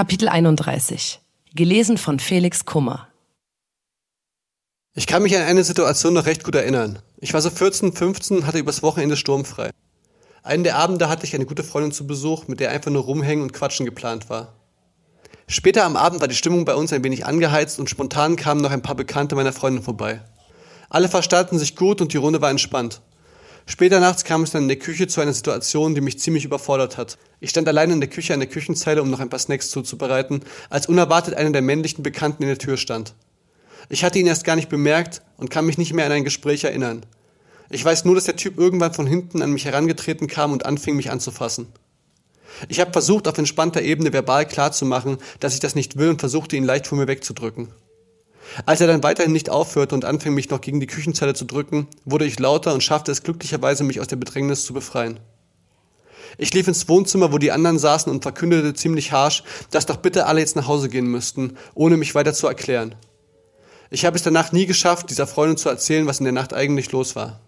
Kapitel 31. Gelesen von Felix Kummer. Ich kann mich an eine Situation noch recht gut erinnern. Ich war so 14, 15, hatte übers Wochenende sturmfrei. Einen der Abende hatte ich eine gute Freundin zu Besuch, mit der einfach nur rumhängen und quatschen geplant war. Später am Abend war die Stimmung bei uns ein wenig angeheizt und spontan kamen noch ein paar Bekannte meiner Freundin vorbei. Alle verstanden sich gut und die Runde war entspannt. Später nachts kam es dann in der Küche zu einer Situation, die mich ziemlich überfordert hat. Ich stand allein in der Küche an der Küchenzeile, um noch ein paar Snacks zuzubereiten, als unerwartet einer der männlichen Bekannten in der Tür stand. Ich hatte ihn erst gar nicht bemerkt und kann mich nicht mehr an ein Gespräch erinnern. Ich weiß nur, dass der Typ irgendwann von hinten an mich herangetreten kam und anfing, mich anzufassen. Ich habe versucht, auf entspannter Ebene verbal klarzumachen, dass ich das nicht will und versuchte, ihn leicht von mir wegzudrücken. Als er dann weiterhin nicht aufhörte und anfing, mich noch gegen die Küchenzelle zu drücken, wurde ich lauter und schaffte es glücklicherweise, mich aus der Bedrängnis zu befreien. Ich lief ins Wohnzimmer, wo die anderen saßen und verkündete ziemlich harsch, dass doch bitte alle jetzt nach Hause gehen müssten, ohne mich weiter zu erklären. Ich habe es danach nie geschafft, dieser Freundin zu erzählen, was in der Nacht eigentlich los war.